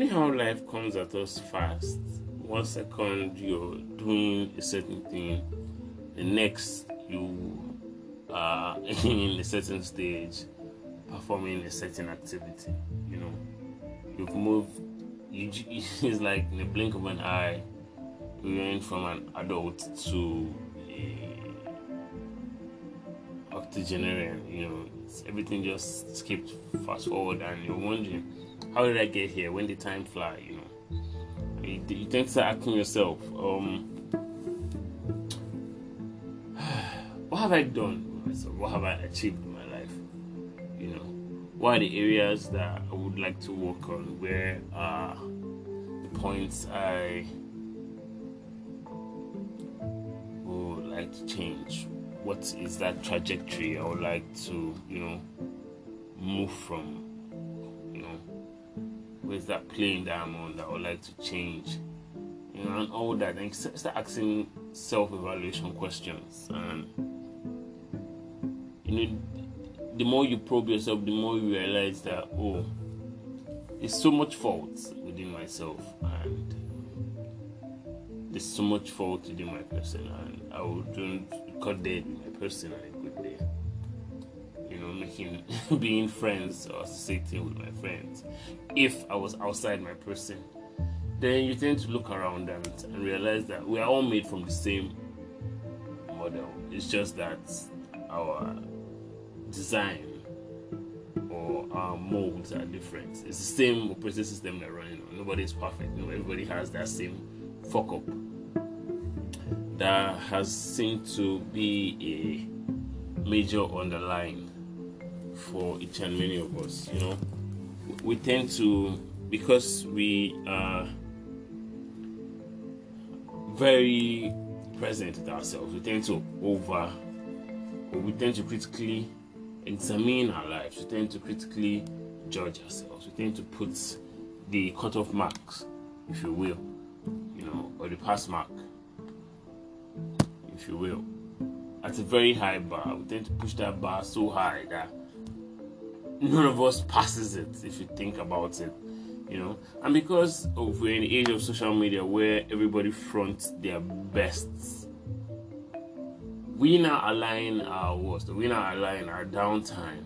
funny how life comes at us fast. One second you're doing a certain thing, the next you are in a certain stage, performing a certain activity. You know, you've moved. You, it's like in the blink of an eye, you went from an adult to a octogenarian. You know, everything just skipped fast forward, and you're wondering, how did I get here? When did time fly? You know, you, you tend to start asking yourself, um, what have I done? What have I achieved in my life? You know, what are the areas that I would like to work on? Where are the points I would like to change? What is that trajectory I would like to, you know, move from? Where's that plane that I'm on that I would like to change? You know, and all that, and start asking self-evaluation questions. And you know, the more you probe yourself, the more you realize that oh, there's so much fault within myself, and there's so much fault within my person, and I wouldn't cut dead with my person Being friends or associating with my friends. If I was outside my person, then you tend to look around and, and realize that we are all made from the same model. It's just that our design or our molds are different. It's the same operating system they're running on. Nobody is perfect. You know, everybody has that same fuck up. That has seemed to be a major underline for each and many of us. You know, we tend to because we are very present with ourselves. We tend to over, we tend to critically examine our lives, we tend to critically judge ourselves. We tend to put the cutoff marks, if you will, you know, or the pass mark, if you will, at a very high bar. We tend to push that bar so high that none of us passes it if you think about it you know and because of we're in the age of social media where everybody fronts their best we now align our worst, we now align our downtime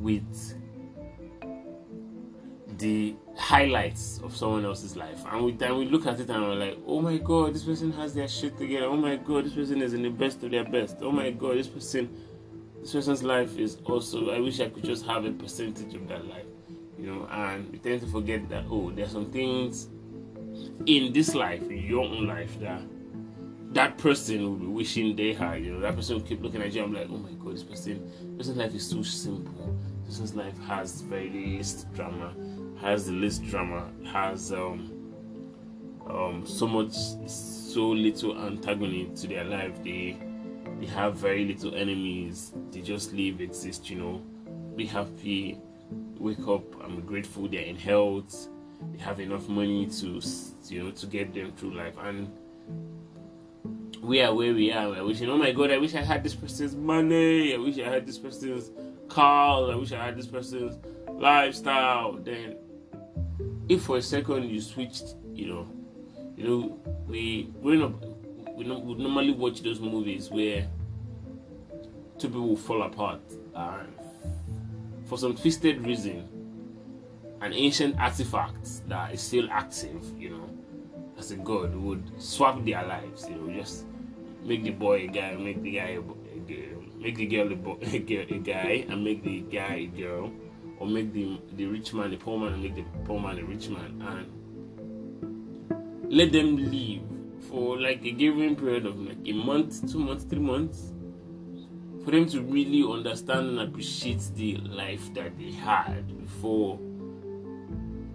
with the highlights of someone else's life. And we then we look at it and we're like, oh my god, this person has their shit together. Oh my god, this person is in the best of their best. Oh my god, this person this person's life is also I wish I could just have a percentage of that life. You know, and we tend to forget that oh, there's some things in this life, in your own life that that person will be wishing they had. You know, that person will keep looking at you. I'm like, oh my god, this person, this person's life is so simple. This person's life has very least drama, has the least drama, has um um so much, so little antagonism to their life. They they have very little enemies. They just live, exist. You know, be happy, wake up. I'm grateful. They're in health. They have enough money to you know to get them through life and we are where we are. We're wishing, oh my god, I wish I had this person's money. I wish I had this person's car. I wish I had this person's lifestyle. Then, if for a second you switched, you know, you know, we we not we we normally watch those movies where two people fall apart and for some twisted reason, an ancient artifact that is still active, you know, as a god would swap their lives, you know, just make the boy a guy, make the guy a, a girl, make the girl a, boy, a, girl, a guy, and make the guy a girl, or make the the rich man a poor man, and make the poor man a rich man, and let them live for like a given period of like a month, two months, three months, for them to really understand and appreciate the life that they had before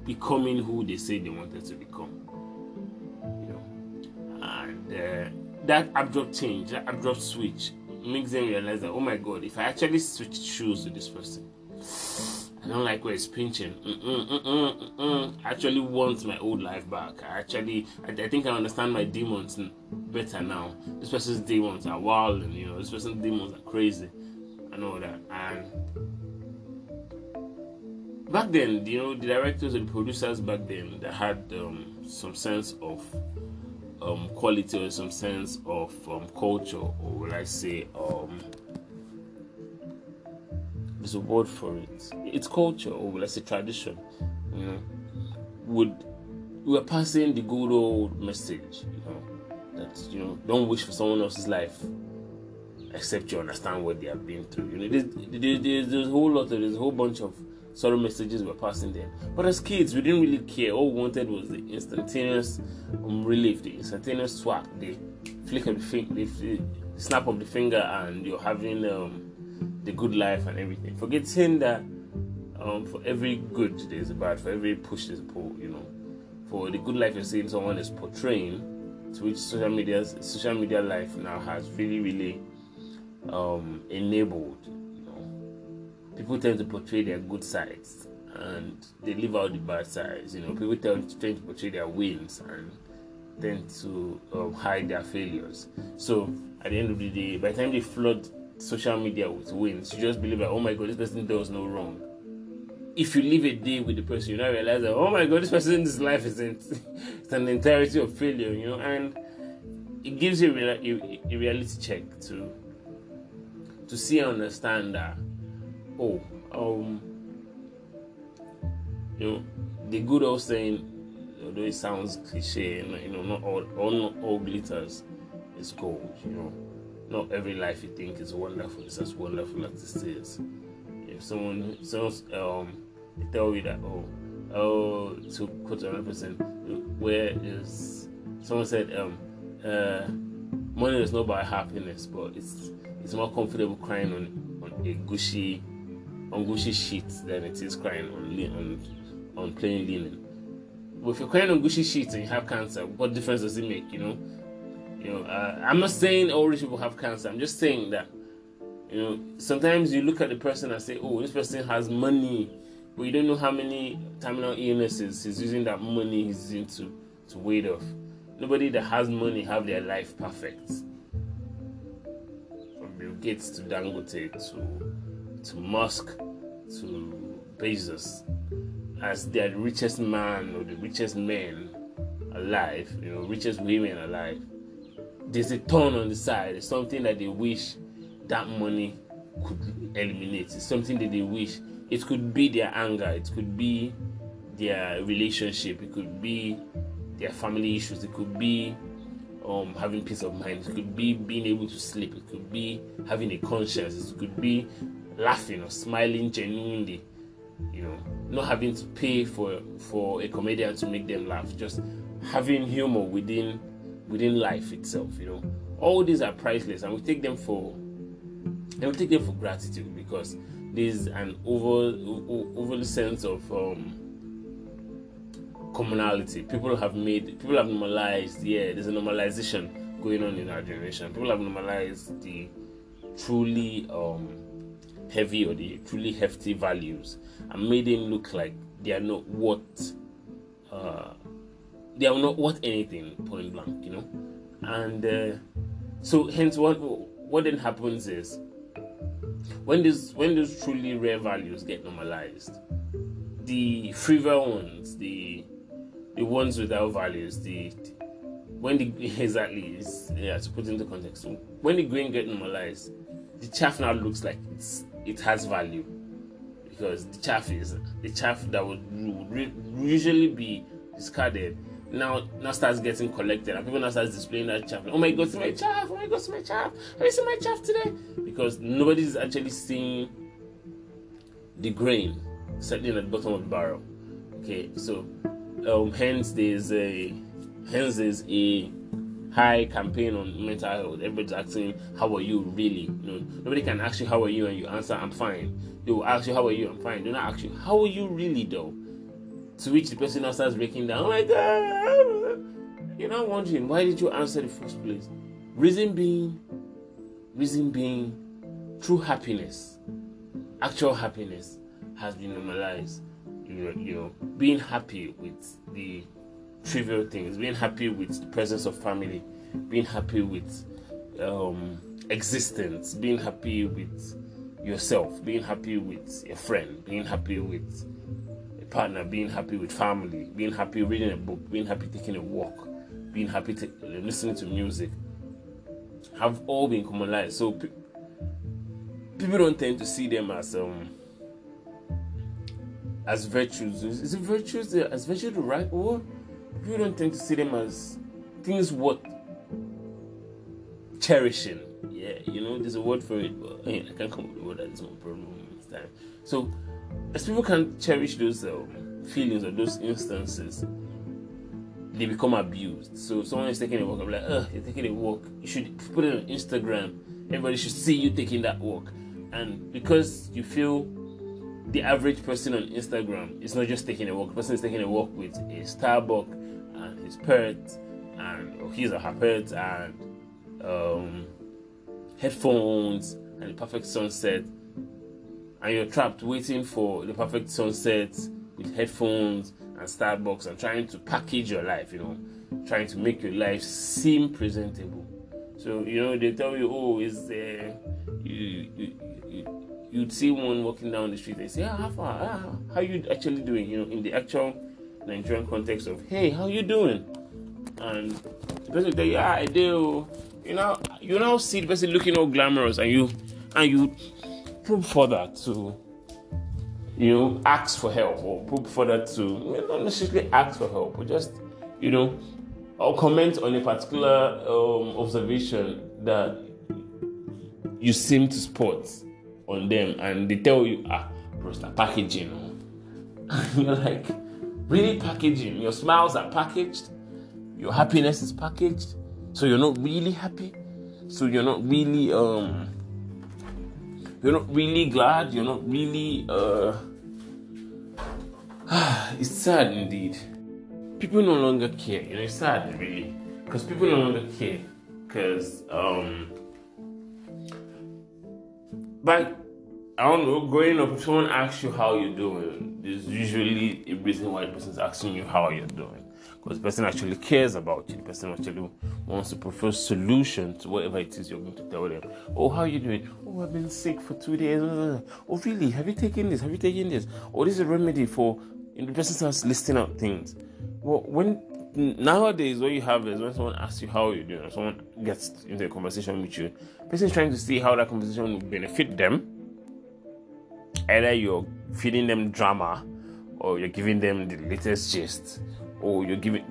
becoming who they say they wanted to become. You know, and. Uh, that abrupt change, that abrupt switch makes them realize that oh my god, if I actually switch shoes with this person, I don't like where it's pinching. Mm-mm, mm-mm, mm-mm. I actually want my old life back. I actually, I, I, think I understand my demons better now. This person's demons are wild, and you know, this person's demons are crazy. I know that, and back then, you know, the directors and producers back then they had um, some sense of um, quality or some sense of um, culture, or will I say, um, there's a word for it. It's culture, or let's say tradition. You know, would we are passing the good old message, you know, that you know, don't wish for someone else's life except you understand what they have been through. You know, there's, there's, there's a whole lot of there's a whole bunch of sorrow messages we're passing them. But as kids, we didn't really care. All we wanted was the instantaneous um, relief, the instantaneous swap, the flick of the finger, the snap of the finger, and you're having um, the good life and everything. Forgetting that um, for every good there's a bad, for every push there's a pull. You know, for the good life you're seeing someone is portraying, to which social media social media life now has really really um, enabled. You know, people tend to portray their good sides and they leave out the bad sides. You know, people tend to, tend to portray their wins and tend to um, hide their failures. So at the end of the day, by the time they flood social media with wins, you just believe that oh my god, this person does no wrong. If you live a day with the person, you now realize that oh my god, this person's life isn't it's an entirety of failure, you know, and it gives you a, a, a reality check to to see and understand that oh um you know the good old saying although it sounds cliche you know not all all, all glitters is gold you know not every life you think is wonderful is as wonderful as it is if someone someone um tell you that oh oh to quote another person where is someone said um uh money is not about happiness but it's it's more comfortable crying on, on a gushy on gushy sheet than it is crying on on on plain linen. But if you're crying on gushy sheets and you have cancer, what difference does it make? You know, you know. Uh, I'm not saying all rich people have cancer. I'm just saying that you know sometimes you look at the person and say, oh, this person has money, but you don't know how many terminal illnesses he's using that money he's using to to wait off. Nobody that has money have their life perfect. From Bill Gates to Dangote to to Musk to Bezos as the richest man or the richest men alive, you know, richest women alive. There's a ton on the side. It's something that they wish that money could eliminate. It's something that they wish it could be their anger, it could be their relationship, it could be their family issues, it could be um, having peace of mind. It could be being able to sleep. It could be having a conscience. It could be laughing or smiling genuinely. You know, not having to pay for for a comedian to make them laugh. Just having humor within within life itself. You know, all these are priceless, and we take them for and we take them for gratitude because there's an over over the sense of um, commonality. People have made, people have normalized, yeah, there's a normalization going on in our generation. People have normalized the truly um, heavy or the truly hefty values and made them look like they are not what uh, they are not worth anything point blank, you know. And uh, so, hence, what what then happens is when this when those truly rare values get normalized, the frivol ones, the the ones without values, the, when the exactly is yeah to put into context. So when the grain get normalized, the chaff now looks like it's it has value because the chaff is the chaff that would, would usually be discarded now now starts getting collected and people now start displaying that chaff. oh my god, see my chaff! Oh my god, see my chaff! Have you seen my chaff today? Because nobody's actually seeing the grain settling at the bottom of the barrel. Okay, so um, hence there's a hence there's a high campaign on mental health. Everybody's asking, "How are you really?" You know, nobody can ask you, "How are you?" and you answer, "I'm fine." They will ask you, "How are you?" I'm fine. They don't ask you, "How are you really?" Though, to which the person now starts breaking down. Oh my god! You're not wondering why did you answer the first place? Reason being, reason being, true happiness, actual happiness, has been normalized you know, being happy with the trivial things, being happy with the presence of family, being happy with um, existence, being happy with yourself, being happy with a friend, being happy with partner, being happy with family, being happy reading a book, being happy taking a walk, being happy to, listening to music, have all been commonized. So pe- people don't tend to see them as um as virtues. Is it virtues? As virtue the right word? People don't tend to see them as things worth cherishing. Yeah, you know, there's a word for it, but I can't come up with a word at this moment time. So, as people can cherish those um, feelings or those instances, they become abused. So, someone is taking a walk, I'm like, oh, you're taking a walk. You should put it on Instagram. Everybody should see you taking that walk. And because you feel the average person on Instagram is not just taking a walk, the person is taking a walk with a Starbucks and his pet and or his or her and um, headphones and perfect sunset, and you're trapped waiting for the perfect sunset with headphones and Starbucks and trying to package your life, you know, trying to make your life seem presentable. So you know they tell you, oh, is there? You, you, you, you'd see one walking down the street. They say, ah, how far? Ah, how you actually doing? You know, in the actual Nigerian context of, hey, how you doing? And the person tell you, ah, I do you know you now see the person looking all glamorous and you and you probe further to you know ask for help or probe further to not necessarily ask for help but just you know or comment on a particular um, observation that you seem to spot on them and they tell you ah bro packaging and you're like really packaging? Your smiles are packaged? Your happiness is packaged? So you're not really happy. So you're not really um you're not really glad, you're not really uh it's sad indeed. People no longer care, you know, it's sad really. Because people no longer care. Because um but I don't know, growing up, if someone asks you how you're doing, there's usually a reason why the person's asking you how you're doing because the person actually cares about you. The person actually wants to propose solution to whatever it is you're going to tell them. Oh, how are you doing? Oh, I've been sick for two days. Oh, really? Have you taken this? Have you taken this? Oh, this is a remedy for. And the person starts listing out things. Well, when nowadays what you have is when someone asks you how you're doing, someone gets into a conversation with you, person is trying to see how that conversation will benefit them. Either you're feeding them drama or you're giving them the latest gist or you're giving.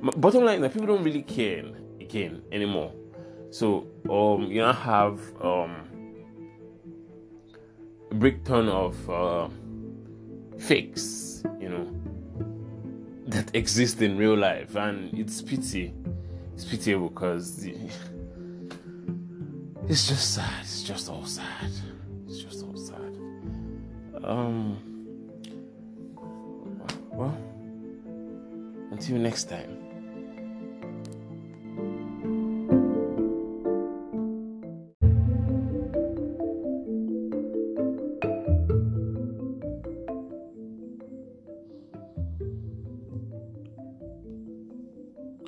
Bottom line, that people don't really care again anymore. So um, you now have um, a big ton of uh, fakes, you know, that exist in real life, and it's pity. It's pitiable because it's just sad. It's just all sad. It's just all sad. Um. Well. Until next time.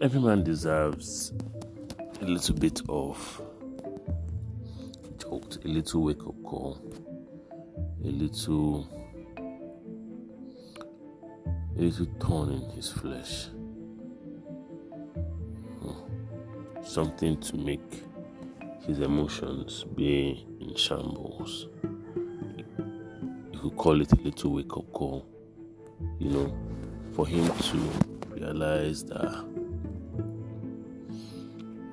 Every man deserves a little bit of jolt, a little wake up call, a little a little thorn in his flesh. Oh, something to make his emotions be in shambles. You could call it a little wake up call, you know, for him to realize that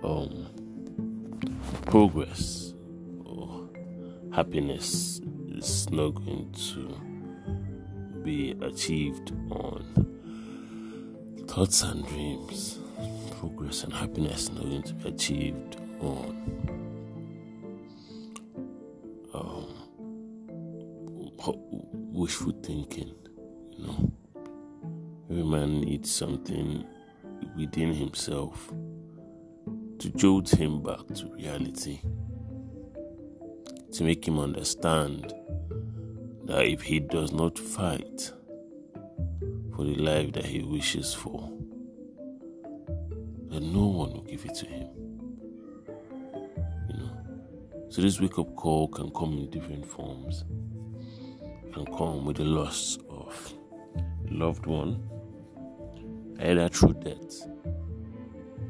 um, progress or happiness is not going to be achieved on thoughts and dreams. Progress and happiness not going to be achieved on um, wishful thinking. You know, every man needs something within himself to jolt him back to reality, to make him understand that if he does not fight for the life that he wishes for, then no one will give it to him. You know, So this wake up call can come in different forms. It can come with the loss of a loved one, either through death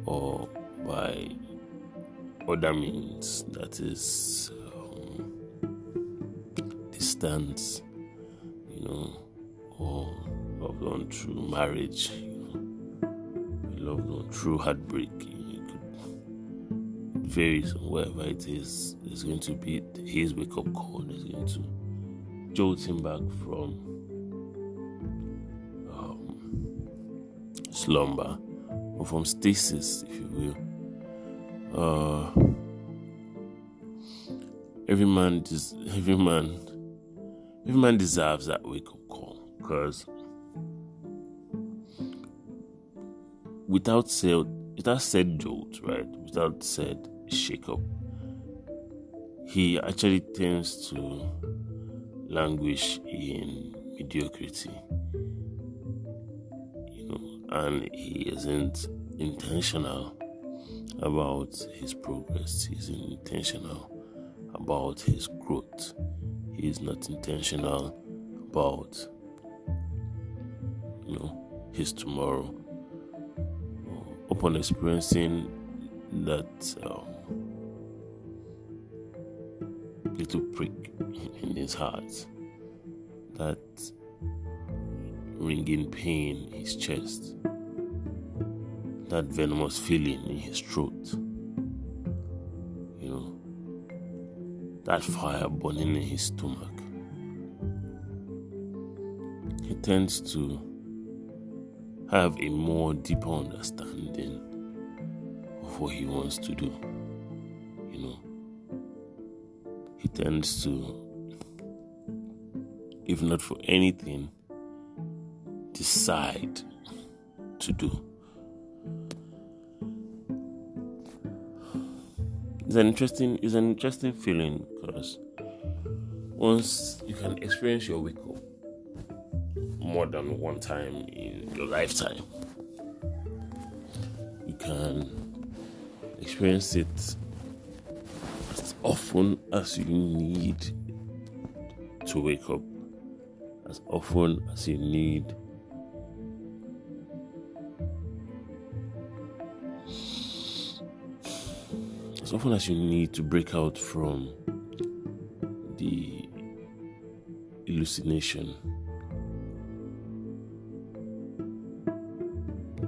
or by other means, that is distance, you know, or loved one through marriage, you know, a loved one through heartbreak. It could vary wherever it is. There's going to be his wake up call. It's going to jolt him back from um, slumber or from stasis, if you will. Uh, every man, just every man, every man deserves that wake up call because without said, without said jolt, right? Without said shake up, he actually tends to languish in mediocrity, you know, and he isn't intentional about his progress. He's intentional about his growth. He is not intentional about you know his tomorrow. Upon experiencing that um, little prick in his heart, that ringing pain in his chest, that venomous feeling in his throat. That fire burning in his stomach. He tends to have a more deeper understanding of what he wants to do. You know, he tends to, if not for anything, decide to do. It's an interesting, it's an interesting feeling once you can experience your wake up more than one time in your lifetime, you can experience it as often as you need to wake up, as often as you need as often as you need to break out from the hallucination.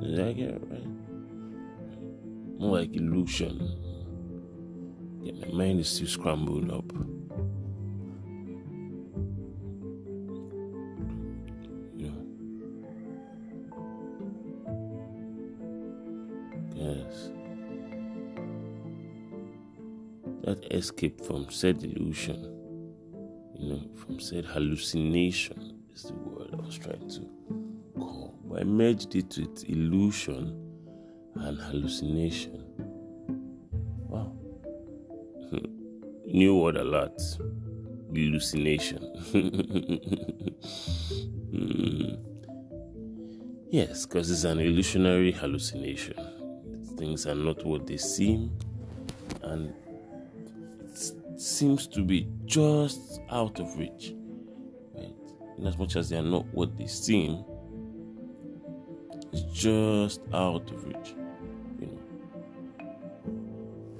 Did I get it right? More like illusion. Yeah, my mind is still scrambled up. Yeah. Yes. that escape from said illusion, you know, from said hallucination is the word I was trying to call. But I merged it with illusion and hallucination. Wow. New word a lot. Hallucination. mm. Yes, because it's an illusionary hallucination. Things are not what they seem, and seems to be just out of reach. Right? In as much as they are not what they seem, it's just out of reach. You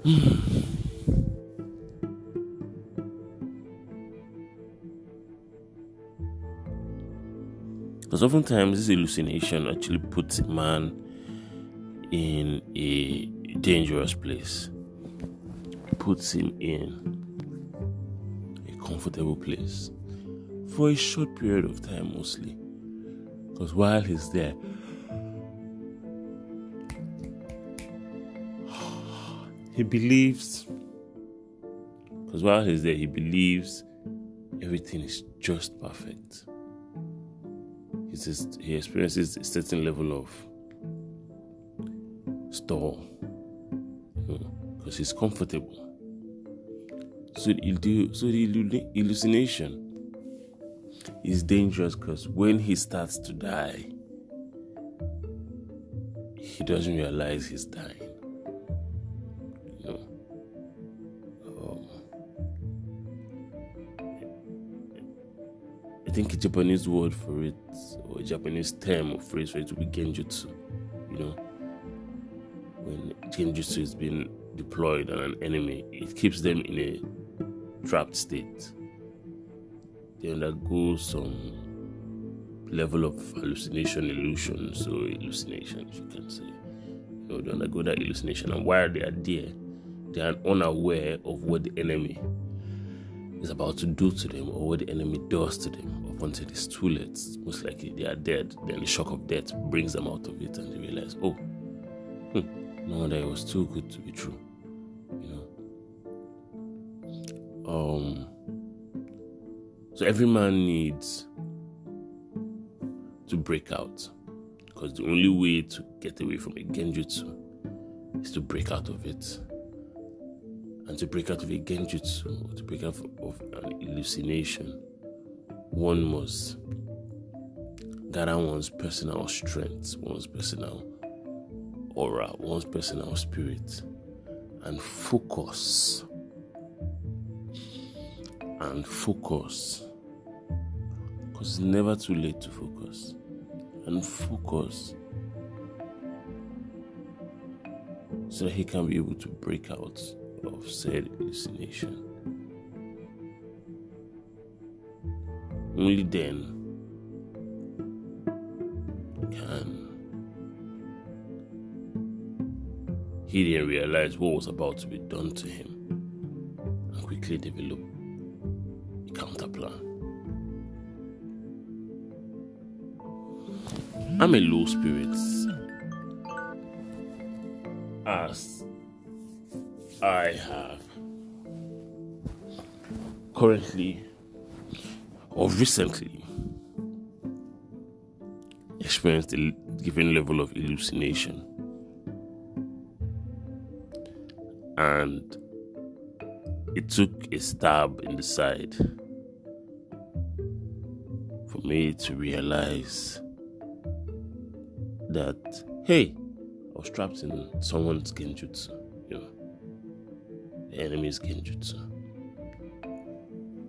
know. Because oftentimes this hallucination actually puts a man in a dangerous place. Puts him in comfortable place for a short period of time, mostly. Because while he's there, he believes, because while he's there, he believes everything is just perfect. He, just, he experiences a certain level of stall because he's comfortable. So, the, so the hallucination is dangerous because when he starts to die, he doesn't realize he's dying. You know? Um, I think a Japanese word for it, or a Japanese term or phrase for it, would be genjutsu. You know, when genjutsu is being deployed on an enemy, it keeps them in a trapped state. They undergo some level of hallucination, illusion, so hallucination, if you can say. Know, they undergo that hallucination, and while they are there, they are unaware of what the enemy is about to do to them or what the enemy does to them up until it's too late. Most likely they are dead. Then the shock of death brings them out of it and they realize, oh, hmm, no wonder it was too good to be true. Um so every man needs to break out. Because the only way to get away from a genjutsu is to break out of it and to break out of a genjutsu, to break out of an hallucination, one must gather one's personal strength, one's personal aura, one's personal spirit, and focus. And focus. Because it's never too late to focus. And focus. So he can be able to break out of said hallucination. Only then can he then realize what was about to be done to him and quickly develop I'm a low spirits as I have currently or recently experienced a given level of hallucination. And it took a stab in the side for me to realize that, hey, I was trapped in someone's genjutsu you know, the enemy's genjutsu.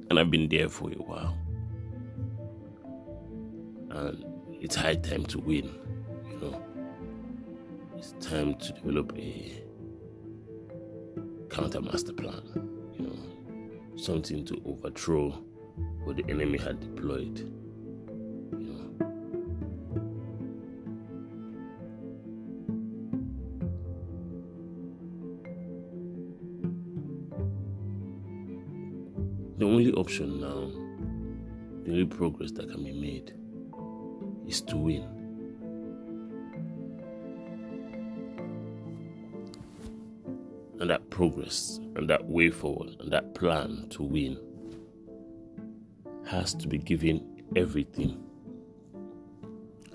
And I've been there for a while. And it's high time to win, you know. It's time to develop a counter master plan, you know, something to overthrow what the enemy had deployed. Option now, the only progress that can be made is to win. And that progress and that way forward and that plan to win has to be given everything,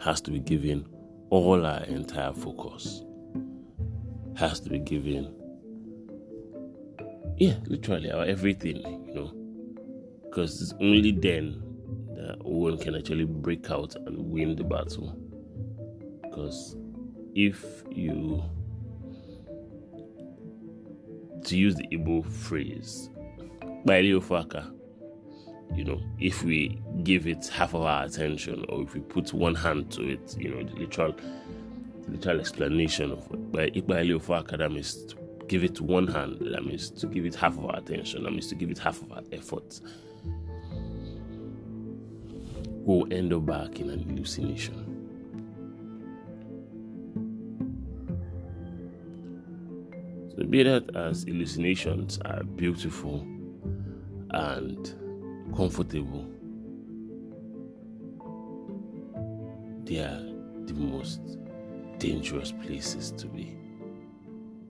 has to be given all our entire focus, has to be given, yeah, literally our everything, you know because it's only then that one can actually break out and win the battle. Because if you, to use the Igbo phrase, you know, if we give it half of our attention or if we put one hand to it, you know, the literal, the literal explanation of by Faka, that means to give it one hand, that means to give it half of our attention, that means to give it half of our effort will end up back in an hallucination. So, be that as hallucinations are beautiful and comfortable, they are the most dangerous places to be.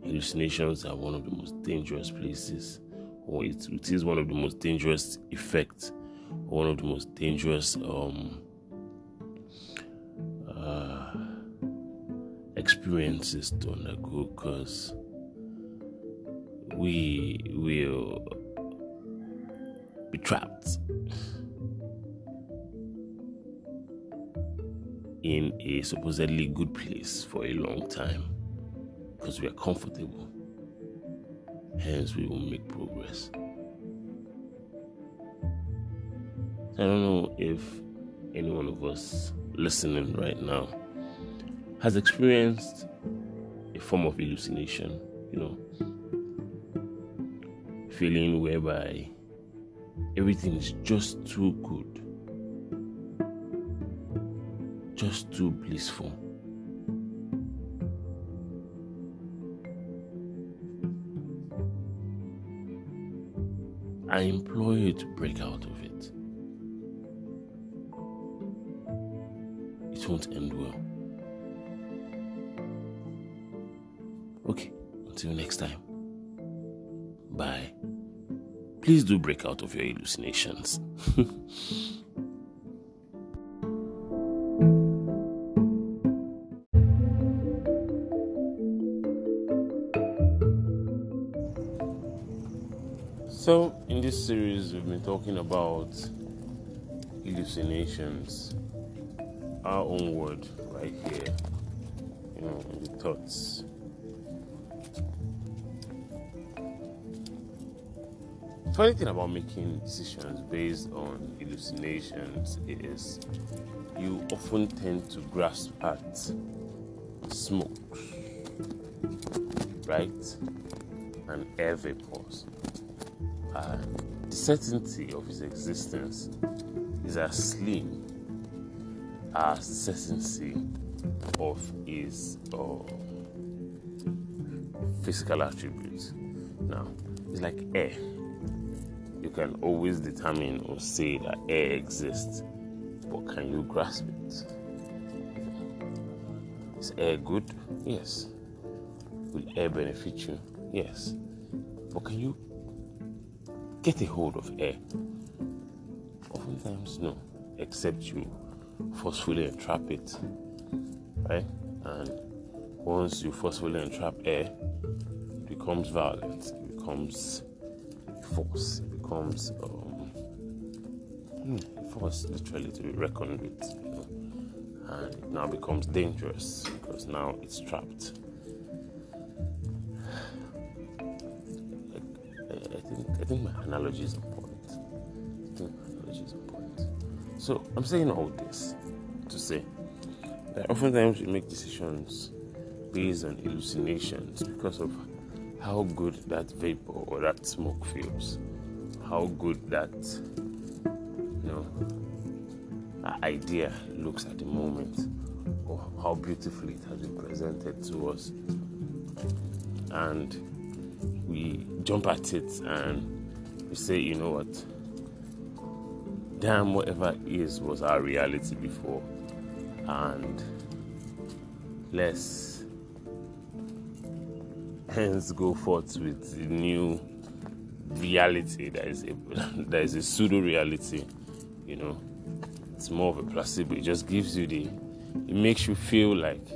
Hallucinations are one of the most dangerous places, or it, it is one of the most dangerous effects one of the most dangerous um, uh, experiences to undergo because we will be trapped in a supposedly good place for a long time because we are comfortable. Hence, we will make progress. I don't know if any one of us listening right now has experienced a form of hallucination, you know, feeling whereby everything is just too good, just too blissful. I implore you to break out of won't end well. Okay, until next time. Bye. Please do break out of your hallucinations. so, in this series, we've been talking about hallucinations, our own word right here, you know, in the thoughts. funny thing about making decisions based on hallucinations is you often tend to grasp at smoke, right? And air vapors. The certainty of his existence is as slim as certainty of his uh, physical attributes. Now, it's like air you can always determine or say that air exists, but can you grasp it? Is air good? Yes. Will air benefit you? Yes. But can you get a hold of air? Oftentimes, no, except you forcefully entrap it, right? And once you forcefully entrap air, it becomes violent, it becomes force, it becomes um, hmm, force literally to be reckoned with, you know, and it now becomes dangerous because now it's trapped. I, think I think my analogy is important. So I'm saying all this to say that oftentimes we make decisions based on hallucinations because of how good that vapor or that smoke feels. How good that you know idea looks at the moment or how beautifully it has been presented to us. And we jump at it and we say you know what damn whatever is was our reality before. And let's hence go forth with the new reality that is a that is a pseudo reality you know. It's more of a placebo. It just gives you the it makes you feel like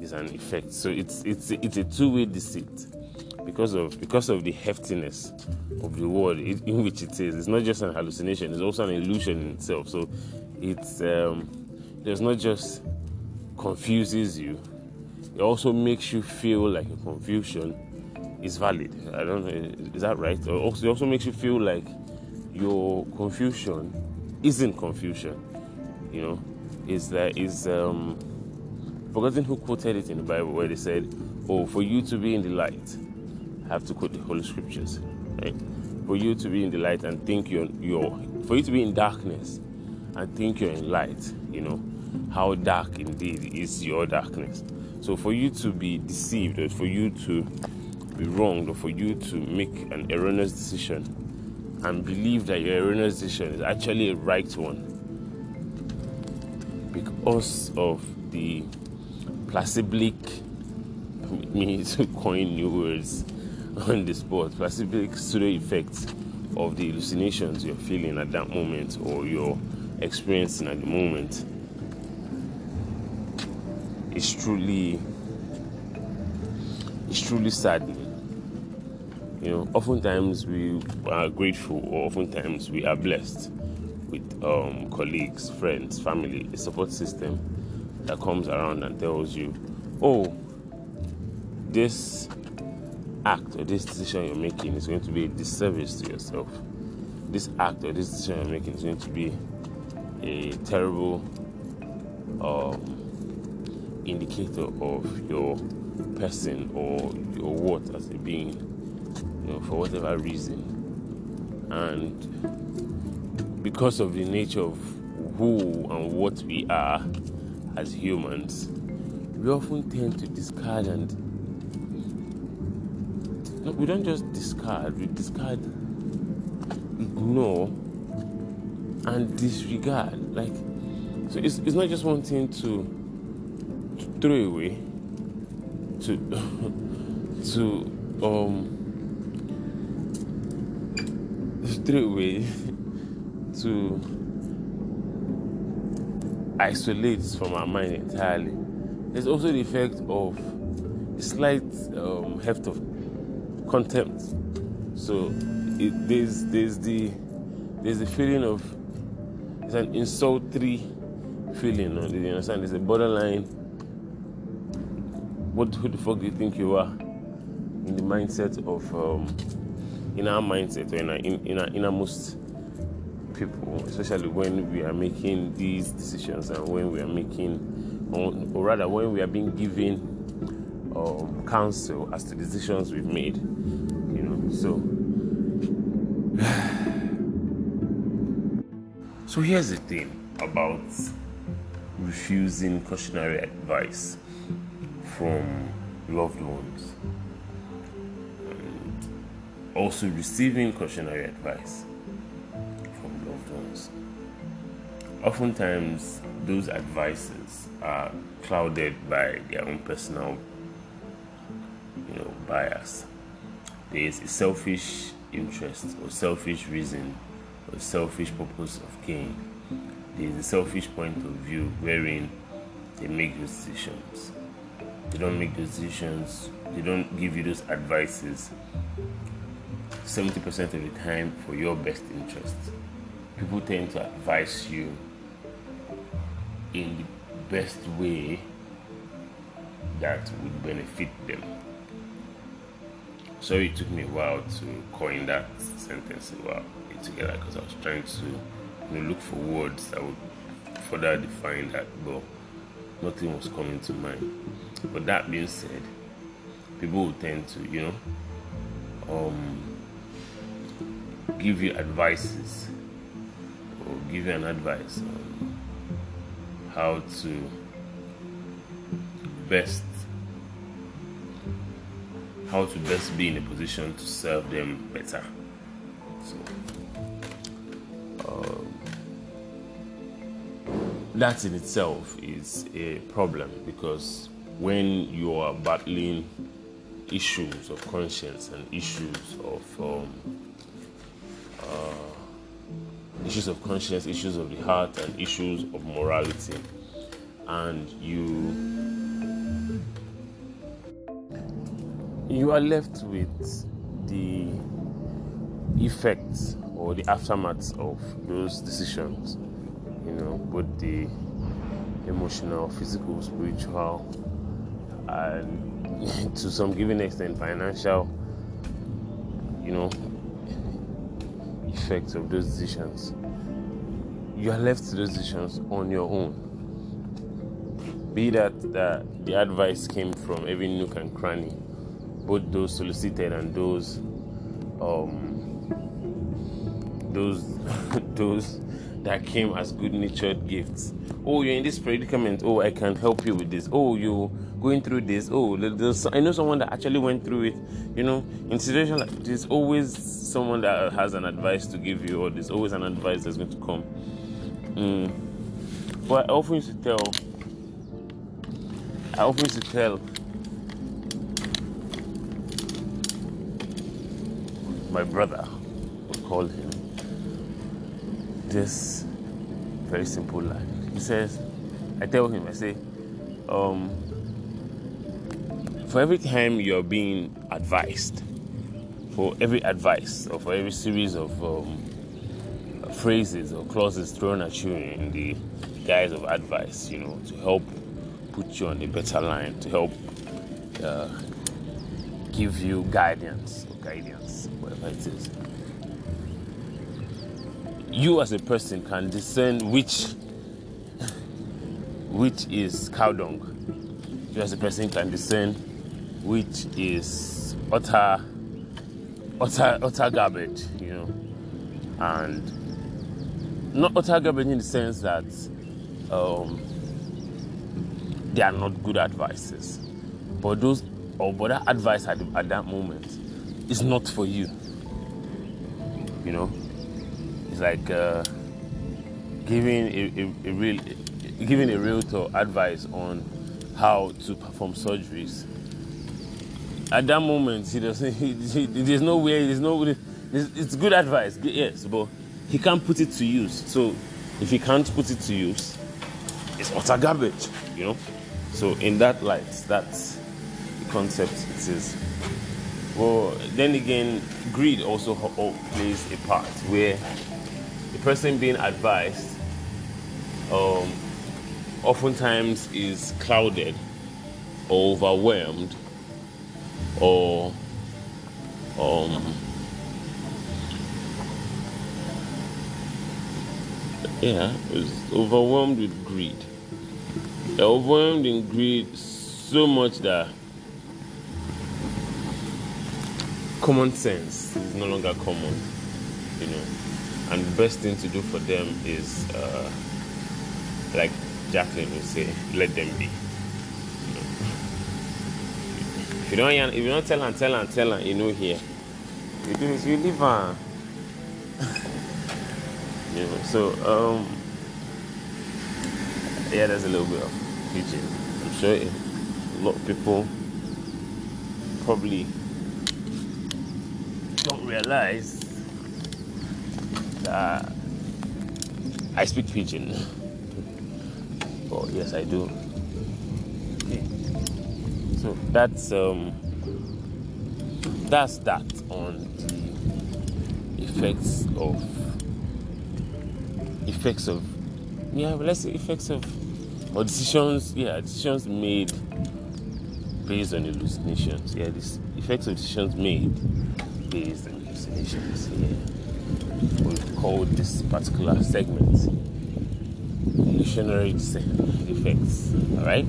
it's an effect. So it's it's it's a two-way deceit because of because of the heftiness of the world in which it is it's not just an hallucination it's also an illusion in itself so it's um there's not just confuses you it also makes you feel like a confusion is valid. I don't know, is that right? It also, also makes you feel like your confusion isn't confusion. You know, is that is um forgotten who quoted it in the Bible where they said, Oh, for you to be in the light, have to quote the Holy Scriptures. Right? For you to be in the light and think you're you're for you to be in darkness and think you're in light, you know, how dark indeed is your darkness. So for you to be deceived or for you to be wronged or for you to make an erroneous decision and believe that your erroneous decision is actually a right one because of the placiblic me to coin new words on the spot placiblic pseudo effects of the hallucinations you're feeling at that moment or you're experiencing at the moment is truly is truly saddening. You know, oftentimes we are grateful, or oftentimes we are blessed with um, colleagues, friends, family, a support system that comes around and tells you, oh, this act or this decision you're making is going to be a disservice to yourself. this act or this decision you're making is going to be a terrible um, indicator of your person or your worth as a being, you know, for whatever reason. And because of the nature of who and what we are as humans, we often tend to discard and we don't just discard, we discard, ignore, and disregard. Like, so it's, it's not just one thing to, to throw away, to, to, um, throw away, to isolate from our mind entirely. There's also the effect of slight um, heft of contempt. So it, there's there's the there's the feeling of it's an insulting feeling. You understand? It's a borderline. What who the fuck do you think you are? In the mindset of um, in our mindset or in our in, in our innermost people, especially when we are making these decisions and when we are making, or, or rather when we are being given um, counsel as to decisions we've made. You know, so. so here's the thing about refusing cautionary advice from loved ones also receiving cautionary advice from loved ones. Oftentimes, those advices are clouded by their own personal you know, bias. There is a selfish interest or selfish reason or selfish purpose of gain. There is a selfish point of view wherein they make those decisions. They don't make those decisions, they don't give you those advices 70% of the time for your best interest. People tend to advise you in the best way that would benefit them. Sorry it took me a while to coin that sentence while together because I was trying to you know, look for words that would further define that, but nothing was coming to mind. But that being said, people will tend to, you know, um, give you advices or give you an advice on how to best how to best be in a position to serve them better. So, um, that in itself is a problem because when you are battling issues of conscience and issues of um, uh, issues of conscience, issues of the heart, and issues of morality, and you you are left with the effects or the aftermath of those decisions. You know, both the emotional, physical, spiritual, and to some given extent financial, you know, effects of those decisions. You are left to those decisions on your own. Be that, that the advice came from every nook and cranny both those solicited and those um, those those that came as good natured gifts. Oh, you're in this predicament. Oh, I can help you with this. Oh, you're going through this. Oh, I know someone that actually went through it. You know, in situations like there's always someone that has an advice to give you, or there's always an advice that's going to come. Mm. But I often used to tell, I often used to tell my brother would call him this very simple line. He says, I tell him, I say, um, for every time you're being advised, for every advice or for every series of um, phrases or clauses thrown at you in the guise of advice, you know, to help put you on a better line, to help uh, give you guidance or guidance whatever it is. you as a person can discern which which is cow dung. You as a person can discern which is utter utter utter garbage, you know, and not utter garbage in the sense that um, they are not good advices, but those or but that advice at, at that moment is not for you. You know, it's like uh, giving a, a, a real giving a realtor advice on how to perform surgeries. At that moment he doesn't he, he, there's no way there's no it's good advice yes but he can't put it to use. So if he can't put it to use it's utter garbage you know? So in that light that's concept it is well then again greed also plays a part where the person being advised um, oftentimes is clouded or overwhelmed or um, yeah, was overwhelmed with greed. They're overwhelmed in greed so much that common sense is no longer common, you know. And the best thing to do for them is, uh, like Jacqueline would say, let them be. You know? If you don't, if you don't tell and tell and tell and you know here, you do is you leave her. you know, so um, yeah, there's a little bit of teaching. I'm sure a lot of people probably don't realize that I speak pidgin. But yes, I do. Okay. So that's um, that's that on the effects of effects of yeah, let's say effects of or decisions yeah decisions made based on hallucinations yeah this effects of decisions made hallucinations yeah we call this particular segment illusionary effects all right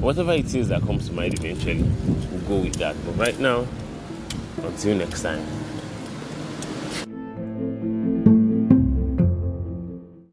whatever it is that comes to mind eventually, we'll go with that. But right now, until next time.